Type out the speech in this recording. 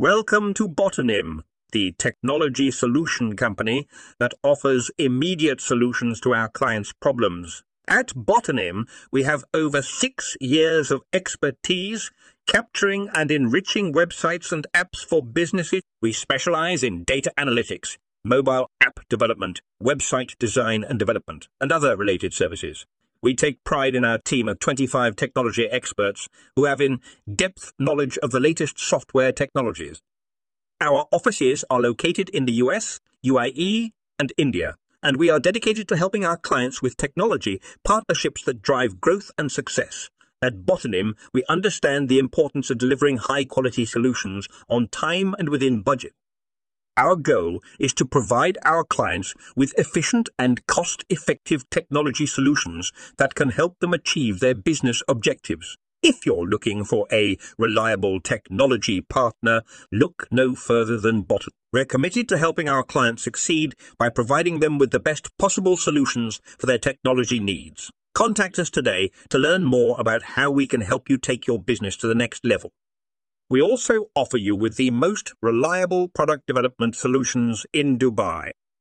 Welcome to Botonym, the technology solution company that offers immediate solutions to our clients' problems. At Botonym, we have over six years of expertise capturing and enriching websites and apps for businesses. We specialize in data analytics, mobile app development, website design and development, and other related services. We take pride in our team of 25 technology experts who have in-depth knowledge of the latest software technologies. Our offices are located in the US, UAE, and India, and we are dedicated to helping our clients with technology partnerships that drive growth and success. At Botonym, we understand the importance of delivering high-quality solutions on time and within budget. Our goal is to provide our clients with efficient and cost-effective technology solutions that can help them achieve their business objectives. If you're looking for a reliable technology partner, look no further than Botonym. We're committed to helping our clients succeed by providing them with the best possible solutions for their technology needs. Contact us today to learn more about how we can help you take your business to the next level. We also offer you with the most reliable product development solutions in Dubai.